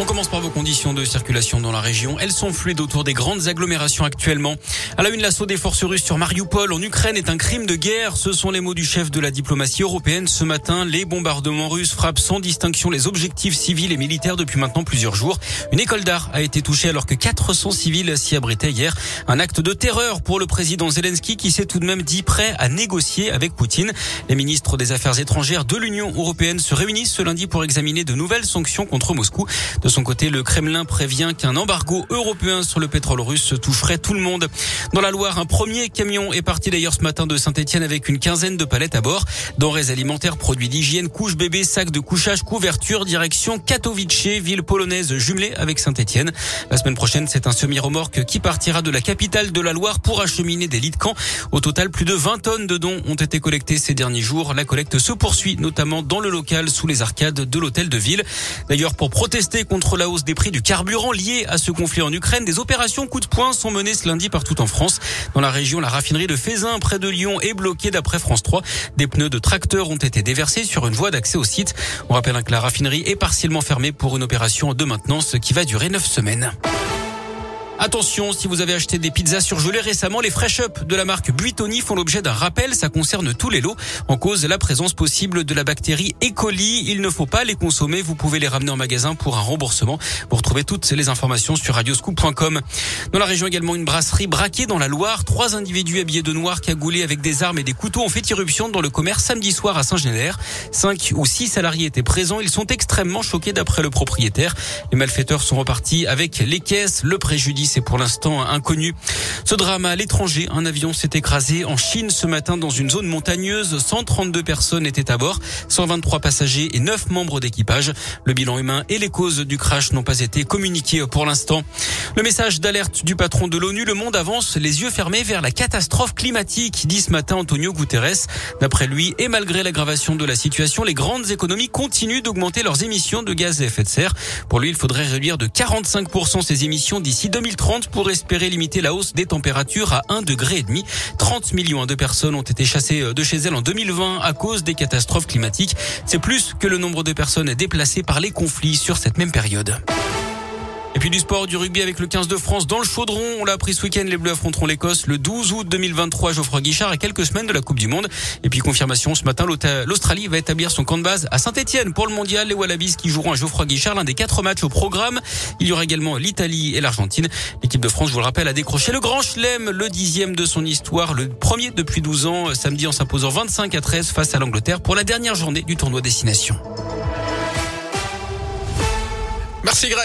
On commence par vos conditions de circulation dans la région. Elles sont fluides autour des grandes agglomérations actuellement. À la une, l'assaut des forces russes sur Mariupol en Ukraine est un crime de guerre. Ce sont les mots du chef de la diplomatie européenne ce matin. Les bombardements russes frappent sans distinction les objectifs civils et militaires depuis maintenant plusieurs jours. Une école d'art a été touchée alors que 400 civils s'y abritaient hier. Un acte de terreur pour le président Zelensky qui s'est tout de même dit prêt à négocier avec Poutine. Les ministres des Affaires étrangères de l'Union européenne se réunissent ce lundi pour examiner de nouvelles sanctions contre Moscou. Son côté, le Kremlin prévient qu'un embargo européen sur le pétrole russe toucherait tout le monde. Dans la Loire, un premier camion est parti d'ailleurs ce matin de Saint-Etienne avec une quinzaine de palettes à bord. Denrées alimentaires, produits d'hygiène, couches bébés, sacs de couchage, couverture, direction Katowice, ville polonaise jumelée avec Saint-Etienne. La semaine prochaine, c'est un semi-remorque qui partira de la capitale de la Loire pour acheminer des lits de camp. Au total, plus de 20 tonnes de dons ont été collectés ces derniers jours. La collecte se poursuit notamment dans le local sous les arcades de l'hôtel de ville. D'ailleurs, pour protester contre contre la hausse des prix du carburant lié à ce conflit en Ukraine. Des opérations coup de poing sont menées ce lundi partout en France. Dans la région, la raffinerie de Fézin, près de Lyon, est bloquée d'après France 3. Des pneus de tracteurs ont été déversés sur une voie d'accès au site. On rappelle que la raffinerie est partiellement fermée pour une opération de maintenance qui va durer neuf semaines. Attention, si vous avez acheté des pizzas surgelées récemment, les Fresh Up de la marque Buitoni font l'objet d'un rappel. Ça concerne tous les lots. En cause, la présence possible de la bactérie E. coli. Il ne faut pas les consommer. Vous pouvez les ramener en magasin pour un remboursement. Vous retrouvez toutes les informations sur radioscoop.com. Dans la région également, une brasserie braquée dans la Loire. Trois individus habillés de noir cagoulés avec des armes et des couteaux ont fait irruption dans le commerce samedi soir à Saint-Générer. Cinq ou six salariés étaient présents. Ils sont extrêmement choqués d'après le propriétaire. Les malfaiteurs sont repartis avec les caisses. Le préjudice c'est pour l'instant inconnu. Ce drame à l'étranger, un avion s'est écrasé en Chine ce matin dans une zone montagneuse. 132 personnes étaient à bord, 123 passagers et 9 membres d'équipage. Le bilan humain et les causes du crash n'ont pas été communiqués pour l'instant. Le message d'alerte du patron de l'ONU, le monde avance les yeux fermés vers la catastrophe climatique, dit ce matin Antonio Guterres. D'après lui, et malgré l'aggravation de la situation, les grandes économies continuent d'augmenter leurs émissions de gaz à effet de serre. Pour lui, il faudrait réduire de 45% ses émissions d'ici 2030 30 pour espérer limiter la hausse des températures à 1 degré et demi. 30 millions de personnes ont été chassées de chez elles en 2020 à cause des catastrophes climatiques. C'est plus que le nombre de personnes déplacées par les conflits sur cette même période. Et puis du sport, du rugby avec le 15 de France dans le chaudron. On l'a appris ce week-end, les Bleus affronteront l'Écosse le 12 août 2023. Geoffroy Guichard à quelques semaines de la Coupe du Monde. Et puis confirmation ce matin, l'Australie va établir son camp de base à Saint-Etienne pour le mondial. Les Wallabies qui joueront à Geoffroy Guichard, l'un des quatre matchs au programme. Il y aura également l'Italie et l'Argentine. L'équipe de France, je vous le rappelle, a décroché le grand chelem, le dixième de son histoire, le premier depuis 12 ans, samedi en s'imposant 25 à 13 face à l'Angleterre pour la dernière journée du tournoi destination. Merci Greg.